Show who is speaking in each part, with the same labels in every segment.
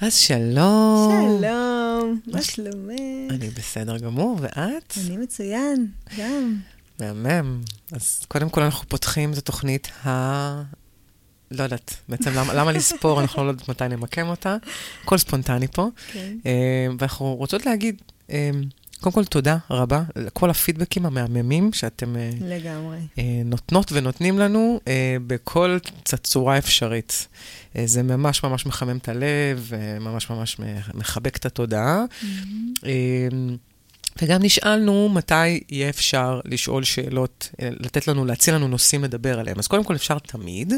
Speaker 1: אז שלום.
Speaker 2: שלום, מה שלומך?
Speaker 1: אני בסדר גמור, ואת?
Speaker 2: אני מצוין, גם.
Speaker 1: מהמם. אז קודם כל אנחנו פותחים את התוכנית ה... לא יודעת, בעצם למה, למה לספור, אנחנו לא יודעות מתי נמקם אותה. הכל ספונטני פה.
Speaker 2: כן.
Speaker 1: אה, ואנחנו רוצות להגיד, אה, קודם כל תודה רבה לכל הפידבקים המהממים שאתם אה,
Speaker 2: לגמרי.
Speaker 1: אה, נותנות ונותנים לנו אה, בכל צורה אפשרית. אה, זה ממש ממש מחמם את הלב, ממש ממש מחבק את התודעה. אה, וגם נשאלנו מתי יהיה אפשר לשאול שאלות, לתת לנו, להציע לנו נושאים לדבר עליהם. אז קודם כל אפשר תמיד,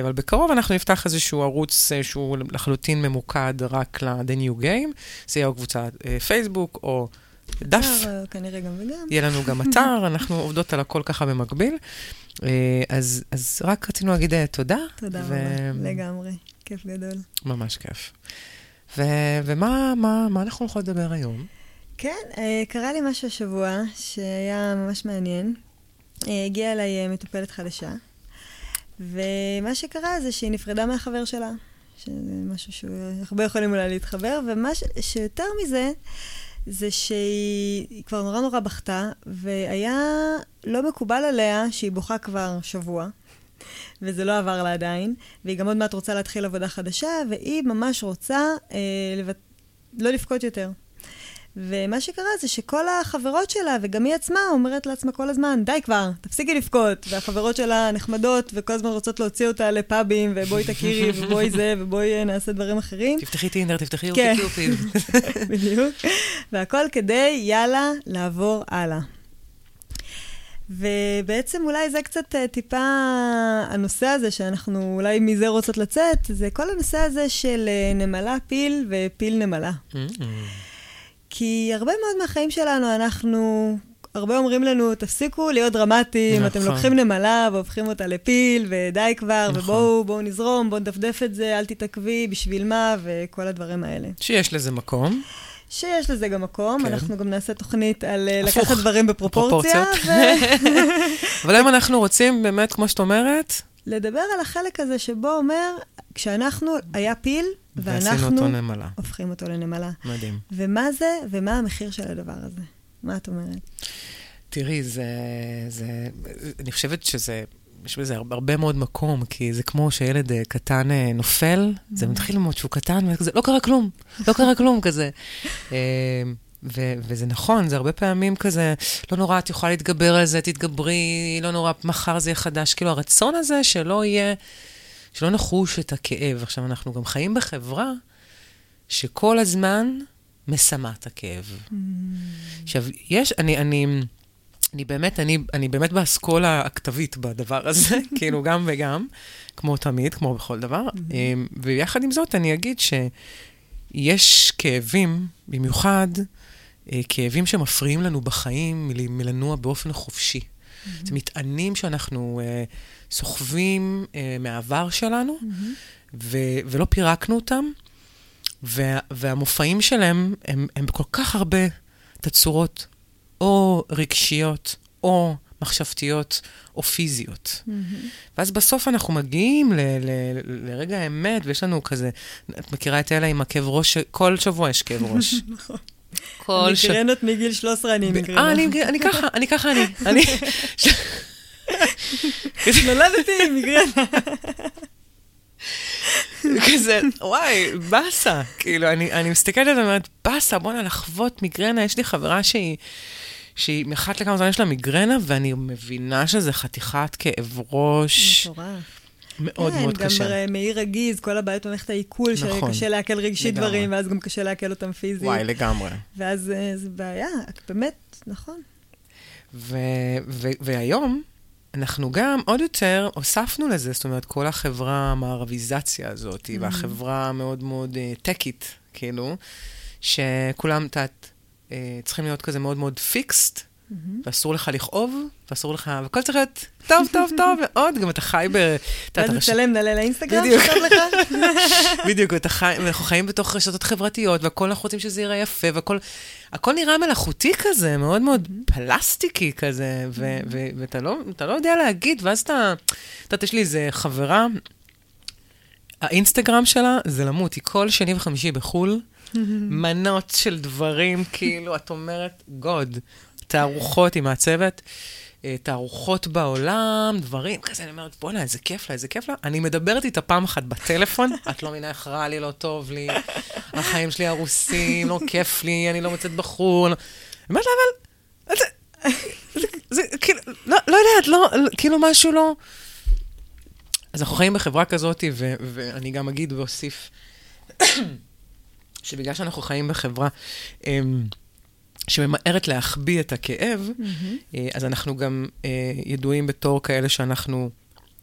Speaker 1: אבל בקרוב אנחנו נפתח איזשהו ערוץ שהוא לחלוטין ממוקד רק ל-The New Game. זה יהיה או קבוצת פייסבוק או דף.
Speaker 2: אה, כנראה גם וגם.
Speaker 1: יהיה לנו גם אתר, אנחנו עובדות על הכל ככה במקביל. אה, אז, אז רק רצינו להגיד אה, תודה.
Speaker 2: תודה
Speaker 1: ו-
Speaker 2: רבה, לגמרי. כיף גדול.
Speaker 1: ממש כיף. ו- ומה מה, מה אנחנו יכולות לדבר היום?
Speaker 2: כן, קרה לי משהו השבוע שהיה ממש מעניין. הגיעה אליי מטופלת חדשה, ומה שקרה זה שהיא נפרדה מהחבר שלה, שזה משהו שהרבה יכולים אולי להתחבר, ומה ש... שיותר מזה, זה שהיא כבר נורא נורא בכתה, והיה לא מקובל עליה שהיא בוכה כבר שבוע. וזה לא עבר לה עדיין, והיא גם עוד מעט רוצה להתחיל עבודה חדשה, והיא ממש רוצה אה, לבט... לא לבכות יותר. ומה שקרה זה שכל החברות שלה, וגם היא עצמה, אומרת לעצמה כל הזמן, די כבר, תפסיקי לבכות. והחברות שלה נחמדות, וכל הזמן רוצות להוציא אותה לפאבים, ובואי תכירי, ובואי זה, ובואי נעשה דברים אחרים.
Speaker 1: תפתחי טינדר, תפתחי
Speaker 2: כן.
Speaker 1: אופי קיופיד.
Speaker 2: בדיוק. והכל כדי, יאללה, לעבור הלאה. ובעצם אולי זה קצת אה, טיפה הנושא הזה, שאנחנו אולי מזה רוצות לצאת, זה כל הנושא הזה של אה, נמלה פיל ופיל נמלה.
Speaker 1: Mm.
Speaker 2: כי הרבה מאוד מהחיים שלנו, אנחנו, הרבה אומרים לנו, תפסיקו להיות דרמטיים,
Speaker 1: נכון.
Speaker 2: אתם לוקחים נמלה והופכים אותה לפיל, ודי כבר,
Speaker 1: נכון.
Speaker 2: ובואו, בואו נזרום, בואו נדפדף את זה, אל תתעכבי, בשביל מה, וכל הדברים האלה.
Speaker 1: שיש לזה מקום.
Speaker 2: שיש לזה גם מקום,
Speaker 1: כן.
Speaker 2: אנחנו גם נעשה תוכנית על אה,
Speaker 1: הפוך,
Speaker 2: לקחת דברים בפרופורציה,
Speaker 1: אבל היום אנחנו רוצים באמת, כמו שאת אומרת,
Speaker 2: ולדבר על החלק הזה שבו אומר, כשאנחנו, היה פיל,
Speaker 1: אותו
Speaker 2: ואנחנו
Speaker 1: נמלה.
Speaker 2: הופכים אותו לנמלה.
Speaker 1: מדהים.
Speaker 2: ומה זה, ומה המחיר של הדבר הזה? מה את אומרת?
Speaker 1: תראי, זה, זה, אני חושבת שזה, יש בזה הרבה, מאוד מקום, כי זה כמו שילד אה, קטן אה, נופל, זה מתחיל ללמוד שהוא קטן, וכזה, לא קרה כלום, לא קרה כלום כזה. אה, ו- וזה נכון, זה הרבה פעמים כזה, לא נורא, את יכולה להתגבר על זה, תתגברי, לא נורא, מחר זה יהיה חדש. כאילו, הרצון הזה שלא יהיה, שלא נחוש את הכאב. עכשיו, אנחנו גם חיים בחברה שכל הזמן מסמה את הכאב. עכשיו, יש, אני, אני, אני באמת, אני, אני באמת באסכולה הכתבית בדבר הזה, כאילו גם וגם, כמו תמיד, כמו בכל דבר. אמ, ויחד עם זאת, אני אגיד שיש כאבים, במיוחד אה, כאבים שמפריעים לנו בחיים מל- מלנוע באופן חופשי. זה מטענים שאנחנו אה, סוחבים אה, מהעבר שלנו, ו- ולא פירקנו אותם, וה- והמופעים שלהם הם, הם בכל כך הרבה תצורות, או רגשיות, או מחשבתיות, או פיזיות. ואז בסוף אנחנו מגיעים ל- ל- ל- לרגע האמת, ויש לנו כזה, את מכירה את אלה עם הכאב ראש, כל שבוע יש כאב ראש.
Speaker 2: נכון.
Speaker 1: כל שבוע.
Speaker 2: מיגרנות מגיל 13 אני עם
Speaker 1: אה. אני, ככה, אני ככה אני. אני...
Speaker 2: נולדתי עם מיגרנה.
Speaker 1: כזה, וואי, באסה. כאילו, אני, אני מסתכלת ואני אומרת, באסה, בואנה, לחוות מיגרנה. יש לי חברה שהיא, שהיא, מאחת לכמה זמן יש לה מיגרנה, ואני מבינה שזה חתיכת כאב ראש
Speaker 2: מטורף.
Speaker 1: מאוד מאוד
Speaker 2: כן,
Speaker 1: קשה.
Speaker 2: גם מעי רגיז, כל הבעיות במערכת העיכול,
Speaker 1: נכון.
Speaker 2: שקשה לעכל רגשית
Speaker 1: לגמרי.
Speaker 2: דברים, ואז גם קשה לעכל אותם פיזית.
Speaker 1: וואי, לגמרי.
Speaker 2: ואז אה, זה בעיה, באמת, נכון.
Speaker 1: ו- ו- והיום, אנחנו גם עוד יותר הוספנו לזה, זאת אומרת, כל החברה המערביזציה הזאת,
Speaker 2: Mm-hmm.
Speaker 1: והחברה המאוד מאוד uh, טקית, כאילו, שכולם, את יודעת, uh, צריכים להיות כזה מאוד מאוד פיקסט, ואסור לך לכאוב, ואסור לך, והכל צריך להיות טוב, טוב, טוב מאוד, גם אתה חי ב... את יודעת,
Speaker 2: ואז
Speaker 1: הרש-
Speaker 2: נצלם, נעלה לאינסטגרם,
Speaker 1: בדיוק. בדיוק, אתה חי, אנחנו חיים בתוך רשתות חברתיות, והכל אנחנו רוצים שזה ייראה יפה, והכל הכל נראה מלאכותי כזה, מאוד מאוד פלסטיקי כזה, ו- ואתה לא, אתה לא יודע להגיד, ואז אתה, את יודעת, יש לי איזה חברה, האינסטגרם שלה זה למות, היא כל שני וחמישי בחו"ל, מנות של דברים, כאילו, את אומרת, גוד, תערוכות היא מעצבת, אה, תערוכות בעולם, דברים כזה, אני אומרת, בואנה, איזה כיף לה, איזה כיף לה. אני מדברת איתה פעם אחת בטלפון, את לא מבינה איך רע לי, לא טוב לי, החיים שלי הרוסים, לא כיף לי, אני לא מוצאת בחור. אני אומרת לה, אבל... זה, כאילו, לא, לא יודעת, לא, כאילו משהו לא... אז אנחנו חיים בחברה כזאת, ואני גם אגיד ואוסיף, שבגלל שאנחנו חיים בחברה אמ, שממהרת להחביא את הכאב, mm-hmm. אז אנחנו גם אה, ידועים בתור כאלה שאנחנו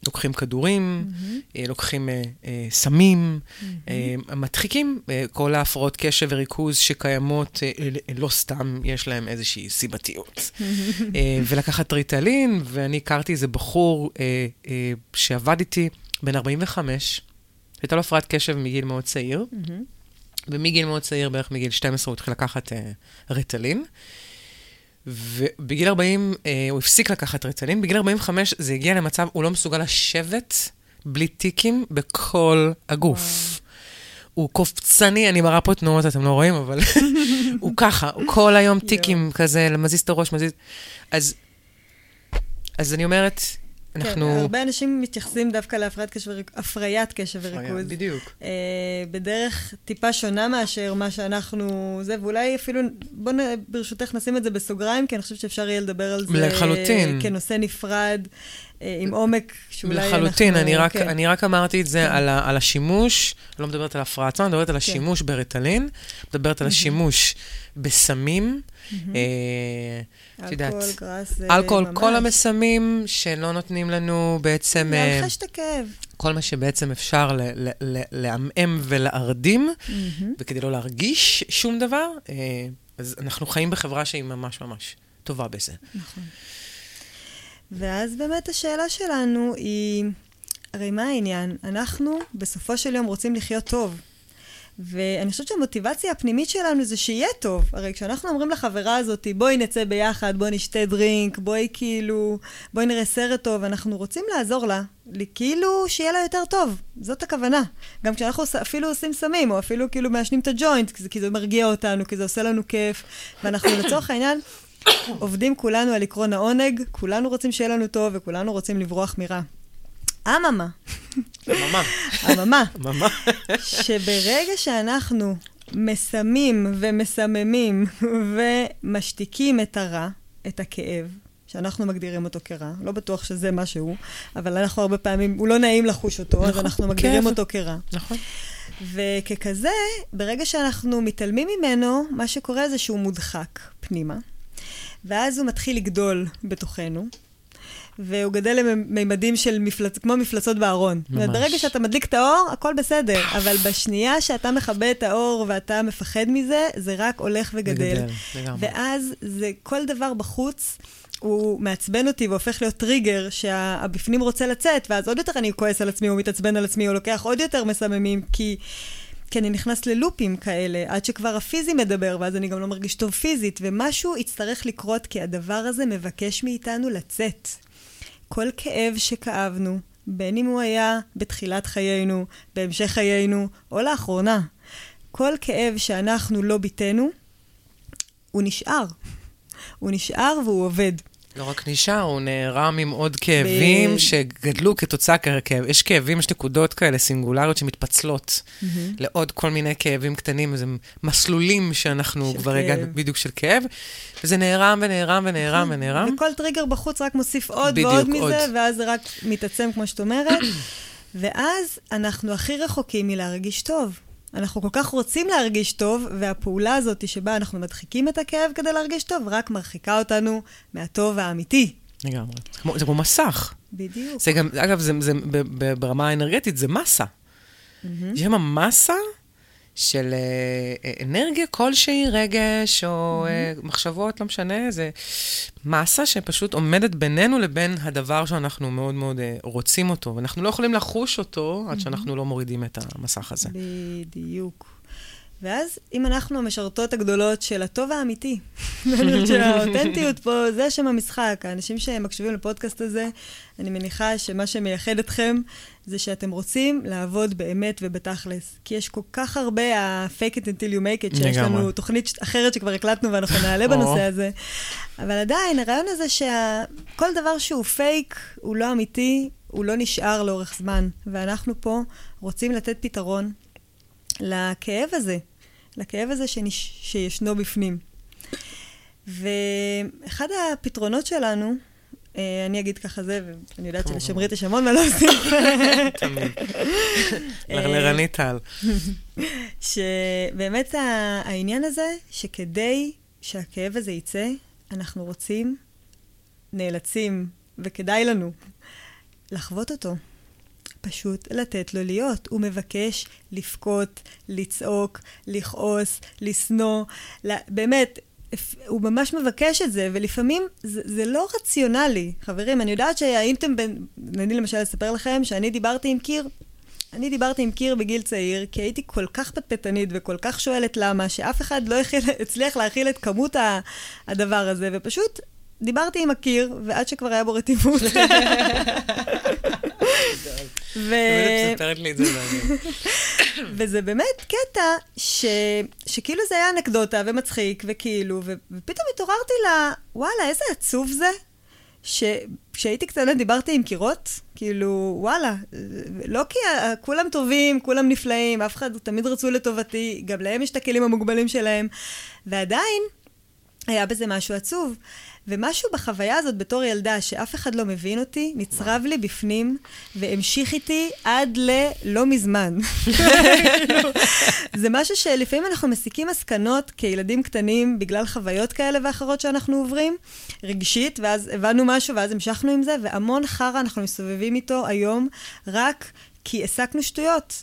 Speaker 1: לוקחים כדורים, mm-hmm. לוקחים סמים, mm-hmm. מדחיקים כל ההפרעות קשב וריכוז שקיימות, לא סתם יש להם איזושהי סיבתיות. ולקחת ריטלין, ואני הכרתי איזה בחור שעבד איתי, בן 45, הייתה לו הפרעת קשב מגיל מאוד צעיר, mm-hmm. ומגיל מאוד צעיר, בערך מגיל 12, הוא התחיל לקחת אה, ריטלין. ובגיל 40 אה, הוא הפסיק לקחת רצלין, בגיל 45 זה הגיע למצב, הוא לא מסוגל לשבת בלי טיקים בכל הגוף. הוא קופצני, אני מראה פה תנועות, אתם לא רואים, אבל הוא ככה, הוא כל היום טיקים כזה, מזיז את הראש, מזיז... אז, אז אני אומרת, אנחנו...
Speaker 2: כן, הרבה אנשים מתייחסים דווקא להפריית קשב, הפריית קשב וריכוז.
Speaker 1: בדיוק.
Speaker 2: אה, בדרך טיפה שונה מאשר מה שאנחנו... זה, ואולי אפילו, בואו ברשותך נשים את זה בסוגריים, כי אני חושבת שאפשר יהיה לדבר על זה...
Speaker 1: לחלוטין.
Speaker 2: כנושא נפרד, אה, עם עומק שאולי
Speaker 1: לחלוטין, אנחנו... לחלוטין, אני, רק, כן. אני רק אמרתי את זה כן. על, ה, על השימוש, לא מדברת על הפרעה עצמה, אני מדברת על כן. השימוש כן. ברטלין, מדברת על השימוש בסמים.
Speaker 2: את יודעת, אלכוהול, אה,
Speaker 1: כל המסמים שלא נותנים לנו בעצם...
Speaker 2: להלחש את הכאב.
Speaker 1: כל מה שבעצם אפשר לעמעם ולהרדים, וכדי לא להרגיש שום דבר, אה, אז אנחנו חיים בחברה שהיא ממש ממש טובה בזה.
Speaker 2: נכון. ואז באמת השאלה שלנו היא, הרי מה העניין? אנחנו בסופו של יום רוצים לחיות טוב. ואני חושבת שהמוטיבציה הפנימית שלנו זה שיהיה טוב. הרי כשאנחנו אומרים לחברה הזאת, בואי נצא ביחד, בואי נשתה דרינק, בואי כאילו, בואי נראה סרט טוב, אנחנו רוצים לעזור לה, כאילו שיהיה לה יותר טוב. זאת הכוונה. גם כשאנחנו אפילו עושים סמים, או אפילו כאילו מעשנים את הג'וינט, כי זה, מרגיע אותנו, כי זה עושה לנו כיף, ואנחנו לצורך העניין עובדים כולנו על עקרון העונג, כולנו רוצים שיהיה לנו טוב, וכולנו רוצים לברוח מרע. אממה.
Speaker 1: אממה.
Speaker 2: אממה.
Speaker 1: אממה.
Speaker 2: שברגע שאנחנו מסמים ומסממים ומשתיקים את הרע, את הכאב, שאנחנו מגדירים אותו כרע, לא בטוח שזה מה שהוא, אבל אנחנו הרבה פעמים, הוא לא נעים לחוש אותו, נכון, אז אנחנו מגדירים כאב. אותו כרע.
Speaker 1: נכון.
Speaker 2: וככזה, ברגע שאנחנו מתעלמים ממנו, מה שקורה זה שהוא מודחק פנימה, ואז הוא מתחיל לגדול בתוכנו, והוא גדל למימדים של מפלצ... כמו מפלצות בארון. ממש. ברגע שאתה מדליק את האור, הכל בסדר, אבל בשנייה שאתה מכבה את האור ואתה מפחד מזה, זה רק הולך וגדל. וגדל, לגמרי. ואז זה כל דבר בחוץ. הוא מעצבן אותי והופך להיות טריגר שהבפנים רוצה לצאת, ואז עוד יותר אני כועס על עצמי או מתעצבן על עצמי, או לוקח עוד יותר מסממים, כי... כי אני נכנס ללופים כאלה, עד שכבר הפיזי מדבר, ואז אני גם לא מרגיש טוב פיזית, ומשהו יצטרך לקרות, כי הדבר הזה מבקש מאיתנו לצאת. כל כאב שכאבנו, בין אם הוא היה בתחילת חיינו, בהמשך חיינו, או לאחרונה, כל כאב שאנחנו לא ביטאנו, הוא נשאר. הוא נשאר והוא עובד.
Speaker 1: לא רק נשאר, הוא נערם עם עוד כאבים ב... שגדלו כתוצאה כאב. יש כאבים, יש נקודות כאלה, סינגולריות שמתפצלות mm-hmm. לעוד כל מיני כאבים קטנים, איזה מסלולים שאנחנו כבר הגענו בדיוק של כאב, וזה נערם ונערם ונערם ונערם.
Speaker 2: וכל טריגר בחוץ רק מוסיף עוד ועוד מזה, עוד. ואז זה רק מתעצם, כמו שאת אומרת. ואז אנחנו הכי רחוקים מלהרגיש טוב. אנחנו כל כך רוצים להרגיש טוב, והפעולה הזאת שבה אנחנו מדחיקים את הכאב כדי להרגיש טוב, רק מרחיקה אותנו מהטוב האמיתי.
Speaker 1: לגמרי. זה כמו מסך.
Speaker 2: בדיוק.
Speaker 1: זה גם, אגב, זה, זה, ברמה האנרגטית זה מסה. Mm-hmm. יש שם מסה של אה, אנרגיה כלשהי, רגש או mm-hmm. מחשבות, לא משנה, זה מסה שפשוט עומדת בינינו לבין הדבר שאנחנו מאוד מאוד אה, רוצים אותו, ואנחנו לא יכולים לחוש אותו עד mm-hmm. שאנחנו לא מורידים את המסך הזה.
Speaker 2: בדיוק. ואז, אם אנחנו המשרתות הגדולות של הטוב האמיתי, שהאותנטיות פה, זה שם המשחק. האנשים שמקשיבים לפודקאסט הזה, אני מניחה שמה שמייחד אתכם זה שאתם רוצים לעבוד באמת ובתכלס. כי יש כל כך הרבה ה-fake it until you make it, שיש לנו תוכנית אחרת שכבר הקלטנו ואנחנו נעלה בנושא הזה. אבל עדיין, הרעיון הזה שכל דבר שהוא פייק, הוא לא אמיתי, הוא לא נשאר לאורך זמן. ואנחנו פה רוצים לתת פתרון לכאב הזה, לכאב הזה שנש... שישנו בפנים. ואחד הפתרונות שלנו, אה, אני אגיד ככה זה, ואני יודעת שלשמרית יש המון מה להוסיף.
Speaker 1: תמיד. לרלרנית טל.
Speaker 2: שבאמת העניין הזה, שכדי שהכאב הזה יצא, אנחנו רוצים, נאלצים, וכדאי לנו, לחוות אותו. פשוט לתת לו להיות. הוא מבקש לבכות, לצעוק, לכעוס, לשנוא. באמת, הוא ממש מבקש את זה, ולפעמים זה, זה לא רציונלי. חברים, אני יודעת שהייתם בין... אני למשל אספר לכם שאני דיברתי עם קיר. אני דיברתי עם קיר בגיל צעיר, כי הייתי כל כך פטפטנית וכל כך שואלת למה, שאף אחד לא הכיל, הצליח להכיל את כמות הדבר הזה, ופשוט דיברתי עם הקיר, ועד שכבר היה בו רטיבות.
Speaker 1: ו...
Speaker 2: וזה באמת קטע ש... שכאילו זה היה אנקדוטה ומצחיק וכאילו, ו... ופתאום התעוררתי ל... וואלה, איזה עצוב זה. שכשהייתי קטנה דיברתי עם קירות, כאילו, וואלה, לא כי כולם טובים, כולם נפלאים, אף אחד תמיד רצו לטובתי, גם להם יש את הכלים המוגבלים שלהם, ועדיין היה בזה משהו עצוב. ומשהו בחוויה הזאת בתור ילדה, שאף אחד לא מבין אותי, נצרב לי בפנים והמשיך איתי עד ללא מזמן. זה משהו שלפעמים אנחנו מסיקים מסקנות כילדים קטנים בגלל חוויות כאלה ואחרות שאנחנו עוברים, רגשית, ואז הבנו משהו ואז המשכנו עם זה, והמון חרא אנחנו מסתובבים איתו היום רק כי הסקנו שטויות.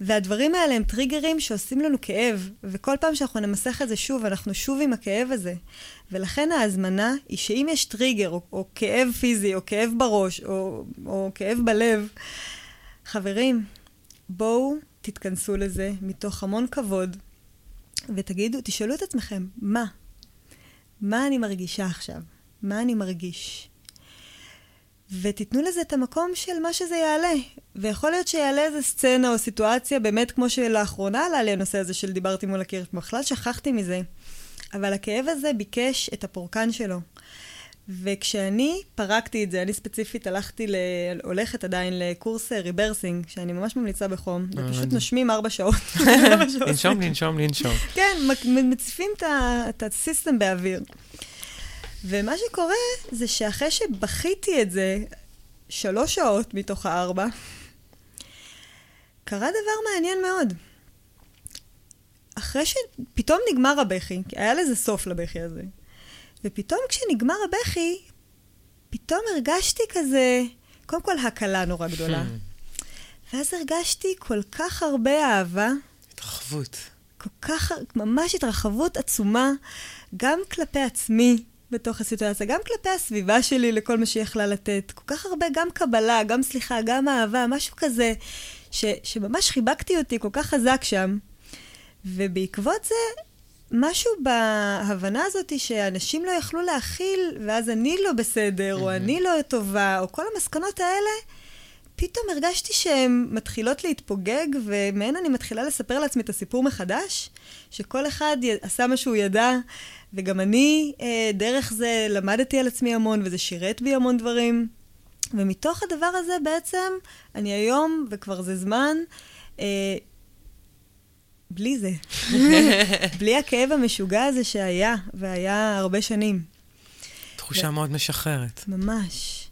Speaker 2: והדברים האלה הם טריגרים שעושים לנו כאב, וכל פעם שאנחנו נמסך את זה שוב, אנחנו שוב עם הכאב הזה. ולכן ההזמנה היא שאם יש טריגר, או, או כאב פיזי, או כאב בראש, או, או כאב בלב, חברים, בואו תתכנסו לזה מתוך המון כבוד, ותגידו, תשאלו את עצמכם, מה? מה אני מרגישה עכשיו? מה אני מרגיש? ותיתנו לזה את המקום של מה שזה יעלה. ויכול להיות שיעלה איזה סצנה או סיטואציה, באמת כמו שלאחרונה עלה לי הנושא הזה של דיברתי מול הקיר, בכלל שכחתי מזה. אבל הכאב הזה ביקש את הפורקן שלו. וכשאני פרקתי את זה, אני ספציפית הלכתי, ל... הולכת עדיין לקורס rebirthing, שאני ממש ממליצה בחום, אה, ופשוט נושמים ארבע שעות.
Speaker 1: לנשום, לנשום, לנשום.
Speaker 2: כן, מציפים את ה system באוויר. ומה שקורה זה שאחרי שבכיתי את זה שלוש שעות מתוך הארבע, קרה דבר מעניין מאוד. אחרי שפתאום נגמר הבכי, כי היה לזה סוף לבכי הזה, ופתאום כשנגמר הבכי, פתאום הרגשתי כזה, קודם כל הקלה נורא גדולה. ואז הרגשתי כל כך הרבה אהבה.
Speaker 1: התרחבות.
Speaker 2: כל כך, ממש התרחבות עצומה, גם כלפי עצמי בתוך הסיטואציה, גם כלפי הסביבה שלי, לכל מה שהיא יכלה לתת. כל כך הרבה, גם קבלה, גם סליחה, גם אהבה, משהו כזה, ש, שממש חיבקתי אותי כל כך חזק שם. ובעקבות זה, משהו בהבנה הזאת שאנשים לא יכלו להכיל, ואז אני לא בסדר, או אני לא טובה, או כל המסקנות האלה, פתאום הרגשתי שהן מתחילות להתפוגג, ומהן אני מתחילה לספר לעצמי את הסיפור מחדש, שכל אחד עשה מה שהוא ידע, וגם אני, אה, דרך זה למדתי על עצמי המון, וזה שירת בי המון דברים. ומתוך הדבר הזה בעצם, אני היום, וכבר זה זמן, אה, בלי זה. בלי הכאב המשוגע הזה שהיה, והיה הרבה שנים.
Speaker 1: תחושה ו... מאוד משחררת.
Speaker 2: ממש.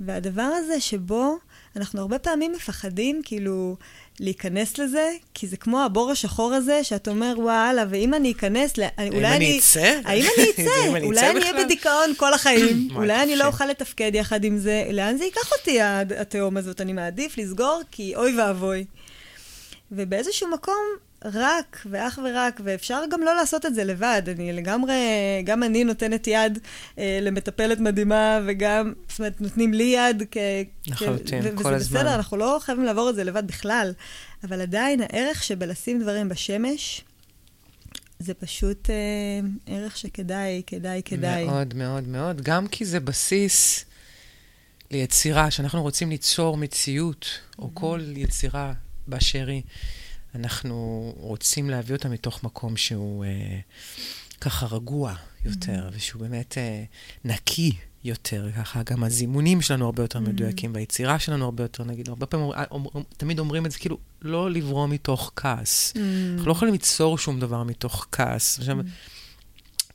Speaker 2: והדבר הזה שבו אנחנו הרבה פעמים מפחדים, כאילו, להיכנס לזה, כי זה כמו הבור השחור הזה, שאתה אומר, וואלה, ואם אני אכנס, אולי אני...
Speaker 1: האם אני אצא?
Speaker 2: האם אני אצא? אולי אני אהיה בדיכאון כל החיים, אולי אני לא אוכל לתפקד יחד עם זה, לאן זה ייקח אותי, התהום הזאת? אני מעדיף לסגור, כי אוי ואבוי. ובאיזשהו מקום, רק ואך ורק, ואפשר גם לא לעשות את זה לבד. אני לגמרי, גם אני נותנת יד אה, למטפלת מדהימה, וגם, זאת אומרת, נותנים לי יד כ...
Speaker 1: לחלוטין, כל
Speaker 2: הזמן.
Speaker 1: וזה
Speaker 2: בסדר, אנחנו לא חייבים לעבור את זה לבד בכלל, אבל עדיין הערך שבלשים דברים בשמש, זה פשוט אה, ערך שכדאי, כדאי, כדאי.
Speaker 1: מאוד, מאוד, מאוד. גם כי זה בסיס ליצירה, שאנחנו רוצים ליצור מציאות, או כל יצירה באשר היא, אנחנו רוצים להביא אותה מתוך מקום שהוא אה, ככה רגוע יותר, ושהוא באמת אה, נקי יותר, ככה גם הזימונים שלנו הרבה יותר מדויקים, והיצירה שלנו הרבה יותר, נגיד, הרבה פעמים אומר- תמיד אומרים את זה, כאילו, לא לברום מתוך כעס. אנחנו לא יכולים ליצור שום דבר מתוך כעס. עכשיו,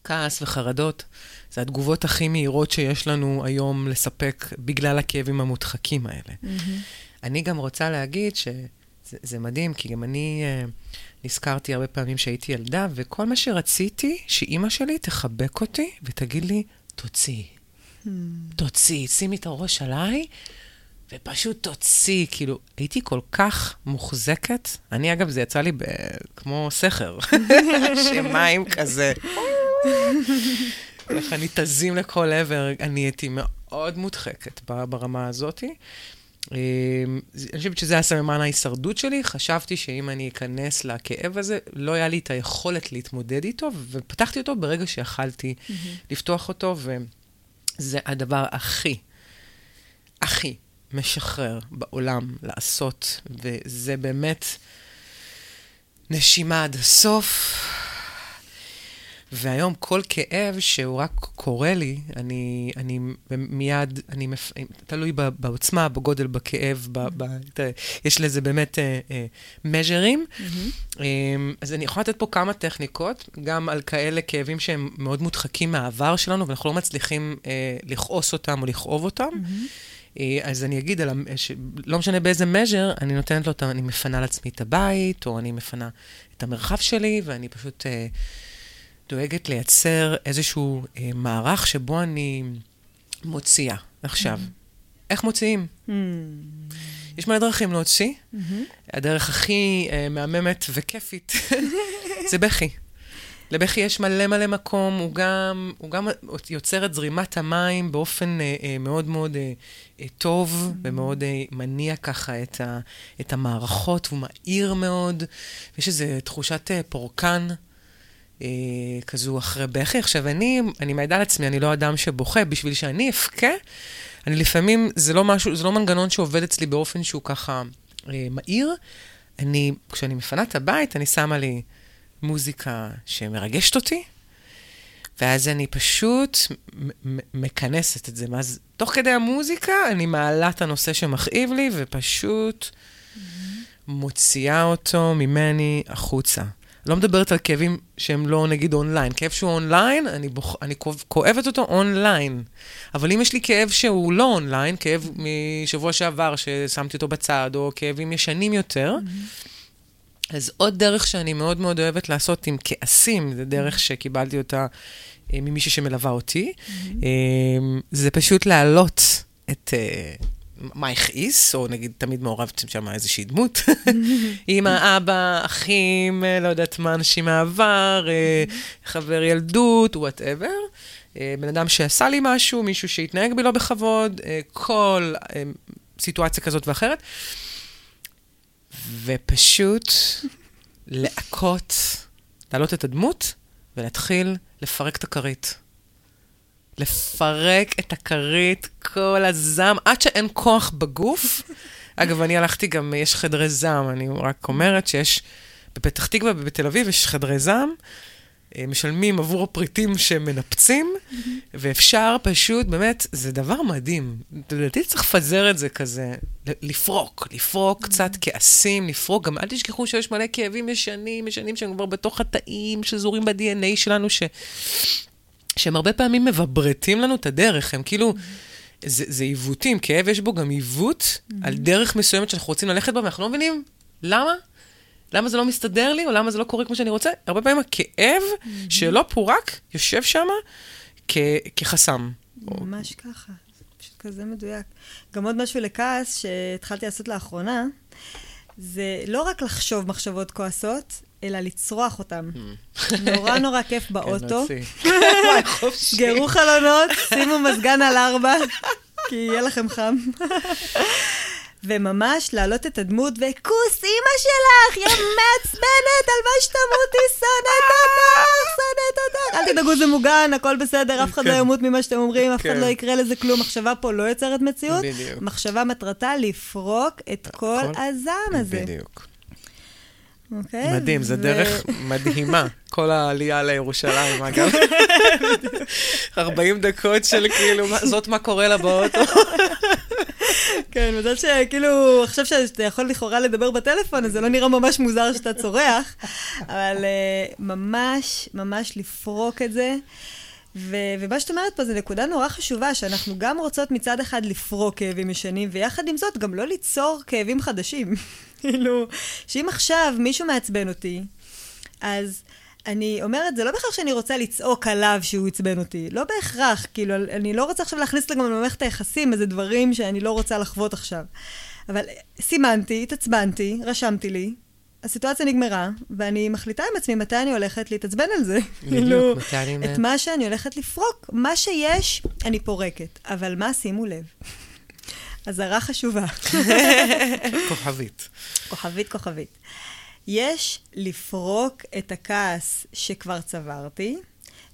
Speaker 1: כעס וחרדות זה התגובות הכי מהירות שיש לנו היום לספק בגלל הכאבים המודחקים האלה. אני גם רוצה להגיד שזה זה מדהים, כי גם אני אה, נזכרתי הרבה פעמים שהייתי ילדה, וכל מה שרציתי, שאימא שלי תחבק אותי ותגיד לי, תוציאי, תוציאי, שימי את הראש עליי, ופשוט תוציא. כאילו, הייתי כל כך מוחזקת. אני, אגב, זה יצא לי ב... כמו סכר, שמים כזה. ככה ניתזים לכל עבר. אני הייתי מאוד מודחקת ברמה הזאתי. אמ, אני חושבת שזה הסממן ההישרדות שלי. חשבתי שאם אני אכנס לכאב הזה, לא היה לי את היכולת להתמודד איתו, ופתחתי אותו ברגע שיכלתי לפתוח אותו, וזה הדבר הכי, הכי משחרר בעולם לעשות, וזה באמת נשימה עד הסוף. והיום כל כאב שהוא רק קורה לי, אני, אני מיד, אני, מפ... תלוי בעוצמה, בגודל, בכאב, ב, ב, ת- יש לזה באמת מז'רים. אה, אז אני יכולה לתת פה כמה טכניקות, גם על כאלה כאבים שהם מאוד מודחקים מהעבר שלנו, ואנחנו לא מצליחים אה, לכעוס אותם או לכאוב אותם. אה, אז אני אגיד, על, ש... לא משנה באיזה מז'ר, אני נותנת לו, את אני מפנה לעצמי את הבית, או אני מפנה את המרחב שלי, ואני פשוט אה, דואגת לייצר איזשהו אה, מערך שבו אני מוציאה. עכשיו, איך מוציאים? יש מלא דרכים להוציא. הדרך הכי אה, מהממת וכיפית זה בכי. לבכי יש מלא מלא מקום, הוא גם, הוא גם יוצר את זרימת המים באופן אה, אה, מאוד מאוד אה, אה, טוב ומאוד אה, מניע ככה את, ה, את המערכות, והוא מהיר מאוד. יש איזו תחושת אה, פורקן. אה, כזו אחרי בכי. עכשיו, אני, אני מעידה על עצמי, אני לא אדם שבוכה. בשביל שאני אבכה, אני לפעמים, זה לא משהו, זה לא מנגנון שעובד אצלי באופן שהוא ככה אה, מהיר. אני, כשאני מפנה את הבית, אני שמה לי מוזיקה שמרגשת אותי, ואז אני פשוט מכנסת את זה. ואז תוך כדי המוזיקה, אני מעלה את הנושא שמכאיב לי, ופשוט מוציאה אותו ממני החוצה. לא מדברת על כאבים שהם לא נגיד אונליין. כאב שהוא אונליין, אני, בוח... אני כואב- כואבת אותו אונליין. אבל אם יש לי כאב שהוא לא אונליין, כאב משבוע שעבר ששמתי אותו בצד, או כאבים ישנים יותר, אז עוד דרך שאני מאוד מאוד אוהבת לעשות עם כעסים, זה דרך שקיבלתי אותה אה, ממישהי שמלווה אותי, אה, זה פשוט להעלות את... אה, מה הכעיס, או נגיד תמיד מעורבת שם איזושהי דמות, אמא, אבא, אחים, אה, לא יודעת מה, אנשים מהעבר, אה, חבר ילדות, whatever. בן אדם שעשה לי משהו, מישהו שהתנהג בי לא בכבוד, אה, כל אה, סיטואציה כזאת ואחרת. ופשוט להכות, להעלות את הדמות ולהתחיל לפרק את הכרית. לפרק את הכרית, כל הזעם, עד שאין כוח בגוף. אגב, אני הלכתי גם, יש חדרי זעם, אני רק אומרת שיש, בפתח תקווה ובתל אביב יש חדרי זעם, אה, משלמים עבור הפריטים שמנפצים, ואפשר פשוט, באמת, זה דבר מדהים. לדעתי צריך לפזר את זה כזה, לפרוק, לפרוק קצת כעסים, לפרוק, גם אל תשכחו שיש מלא כאבים ישנים, ישנים שהם כבר בתוך התאים, שזורים ב-DNA שלנו, ש... שהם הרבה פעמים מבברטים לנו את הדרך, הם כאילו, זה, זה עיוותים, כאב יש בו גם עיוות על דרך מסוימת שאנחנו רוצים ללכת בה, ואנחנו לא מבינים למה. למה זה לא מסתדר לי, או למה זה לא קורה כמו שאני רוצה? הרבה פעמים הכאב שלא פורק יושב שם כחסם.
Speaker 2: ממש ככה, זה פשוט כזה מדויק. גם עוד משהו לכעס שהתחלתי לעשות לאחרונה, זה לא רק לחשוב מחשבות כועסות, אלא לצרוח אותם. נורא נורא כיף
Speaker 1: כן,
Speaker 2: באוטו. סגרו חלונות, שימו מזגן על ארבע, כי יהיה לכם חם. וממש להעלות את הדמות, וכוס אימא שלך, יא מעצבנת, על מה שתמותי שונאת אותך. תדאגו, זה מוגן, הכל בסדר, אף אחד לא
Speaker 1: כן.
Speaker 2: ימות ממה שאתם אומרים, אף אחד
Speaker 1: כן.
Speaker 2: לא יקרה לזה כלום. מחשבה פה לא יוצרת מציאות. מחשבה מטרתה לפרוק את כל. הזעם הזה.
Speaker 1: בדיוק.
Speaker 2: אוקיי?
Speaker 1: מדהים, זו
Speaker 2: ו-
Speaker 1: דרך מדהימה. כל העלייה לירושלים, אגב. 40 דקות של כאילו, זאת מה קורה לה באוטו.
Speaker 2: כן, מזל שכאילו, עכשיו שאתה יכול לכאורה לדבר בטלפון, אז זה לא נראה ממש מוזר שאתה צורח, אבל uh, ממש, ממש לפרוק את זה. ו- ומה שאת אומרת פה זה נקודה נורא חשובה, שאנחנו גם רוצות מצד אחד לפרוק כאבים ישנים, ויחד עם זאת גם לא ליצור כאבים חדשים. כאילו, שאם עכשיו מישהו מעצבן אותי, אז אני אומרת, זה לא בהכרח שאני רוצה לצעוק עליו שהוא עצבן אותי. לא בהכרח, כאילו, אני לא רוצה עכשיו להכניס גם למערכת היחסים איזה דברים שאני לא רוצה לחוות עכשיו. אבל סימנתי, התעצבנתי, רשמתי לי, הסיטואציה נגמרה, ואני מחליטה עם עצמי מתי אני הולכת להתעצבן על זה. כאילו,
Speaker 1: מתי אני...
Speaker 2: את מה שאני הולכת לפרוק. מה שיש, אני פורקת. אבל מה, שימו לב. אזהרה חשובה.
Speaker 1: כוכבית.
Speaker 2: כוכבית כוכבית. יש לפרוק את הכעס שכבר צברתי,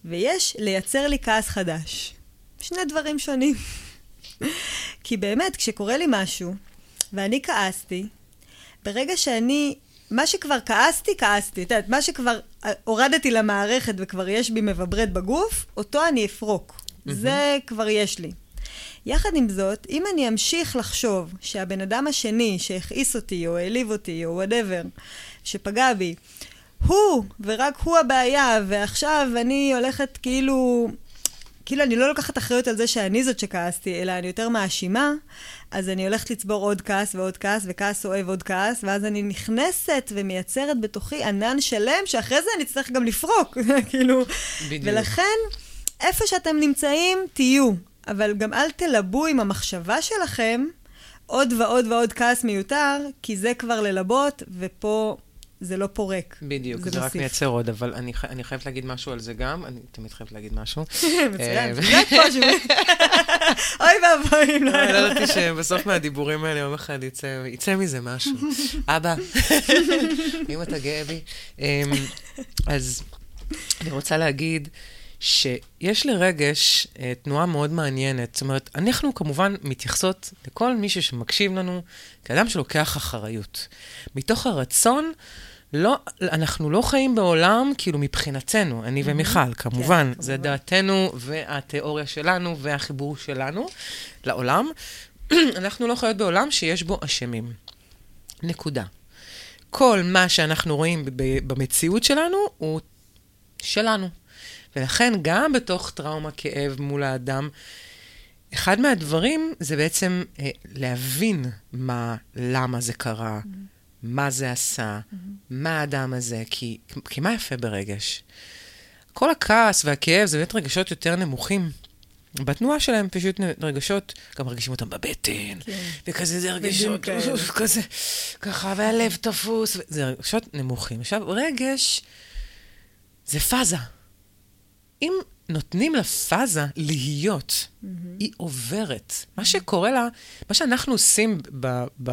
Speaker 2: ויש לייצר לי כעס חדש. שני דברים שונים. כי באמת, כשקורה לי משהו, ואני כעסתי, ברגע שאני, מה שכבר כעסתי, כעסתי. את יודעת, מה שכבר אה, הורדתי למערכת וכבר יש בי מבברד בגוף, אותו אני אפרוק. זה כבר יש לי. יחד עם זאת, אם אני אמשיך לחשוב שהבן אדם השני שהכעיס אותי, או העליב אותי, או whatever, שפגע בי, הוא, ורק הוא הבעיה, ועכשיו אני הולכת כאילו... כאילו אני לא לוקחת אחריות על זה שאני זאת שכעסתי, אלא אני יותר מאשימה, אז אני הולכת לצבור עוד כעס ועוד כעס, וכעס אוהב עוד כעס, ואז אני נכנסת ומייצרת בתוכי ענן שלם, שאחרי זה אני אצטרך גם לפרוק, כאילו...
Speaker 1: בדיוק.
Speaker 2: ולכן, איפה שאתם נמצאים, תהיו. אבל גם אל תלבו עם המחשבה שלכם עוד ועוד ועוד כעס מיותר, כי זה כבר ללבות, ופה זה לא פורק.
Speaker 1: בדיוק, זה,
Speaker 2: זה
Speaker 1: רק. מייצר עוד, אבל אני, אני חייבת להגיד משהו על זה גם, אני תמיד חייבת להגיד משהו.
Speaker 2: מצוין,
Speaker 1: אה,
Speaker 2: זה פה שוב. אוי ואבוי אם לא
Speaker 1: לא,
Speaker 2: היה.
Speaker 1: לא ידעתי שבסוף מהדיבורים האלה יום אחד יצא, יצא מזה משהו. אבא, אם אתה גאה בי. אמ, אז אני רוצה להגיד שיש לרגש אה, תנועה מאוד מעניינת. זאת אומרת, אנחנו כמובן מתייחסות לכל מישהו שמקשיב לנו כאדם שלוקח אחריות. מתוך הרצון, לא, אנחנו לא חיים בעולם, כאילו מבחינתנו, אני ומיכל, כמובן,
Speaker 2: כן,
Speaker 1: זה
Speaker 2: כמובן.
Speaker 1: דעתנו והתיאוריה שלנו והחיבור שלנו לעולם. אנחנו לא חיות בעולם שיש בו אשמים. נקודה. כל מה שאנחנו רואים במציאות שלנו הוא שלנו. ולכן גם בתוך טראומה, כאב מול האדם, אחד מהדברים זה בעצם אה, להבין מה, למה זה קרה, מה זה עשה, מה האדם הזה, כי, כי מה יפה ברגש? כל הכעס והכאב זה באמת רגשות יותר נמוכים. בתנועה שלהם פשוט רגשות, גם מרגישים אותם בבטן,
Speaker 2: כן.
Speaker 1: וכזה זה רגשות. כזה, ככה, והלב תפוס, זה רגשות נמוכים. עכשיו, רגש זה פאזה. אם נותנים לפאזה להיות, היא עוברת. מה שקורה לה, מה שאנחנו עושים ב... ב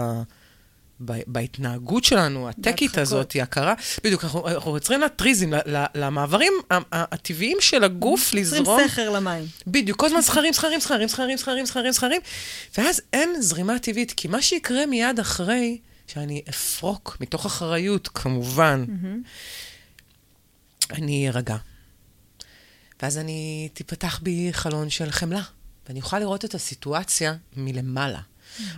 Speaker 1: בהתנהגות שלנו, הטקית. הזאת, היא הכרה, בדיוק, אנחנו, אנחנו יוצרים לה טריזים, למעברים הטבעיים של הגוף
Speaker 2: יוצרים
Speaker 1: לזרום.
Speaker 2: סכר למים.
Speaker 1: בדיוק, כל הזמן זכרים, זכרים, זכרים, זכרים, זכרים, זכרים, זכרים, ואז אין זרימה טבעית, כי מה שיקרה מיד אחרי, שאני אפרוק, מתוך אחריות, כמובן, אני ארגע. ואז אני, תיפתח בי חלון של חמלה, ואני אוכל לראות את הסיטואציה מלמעלה.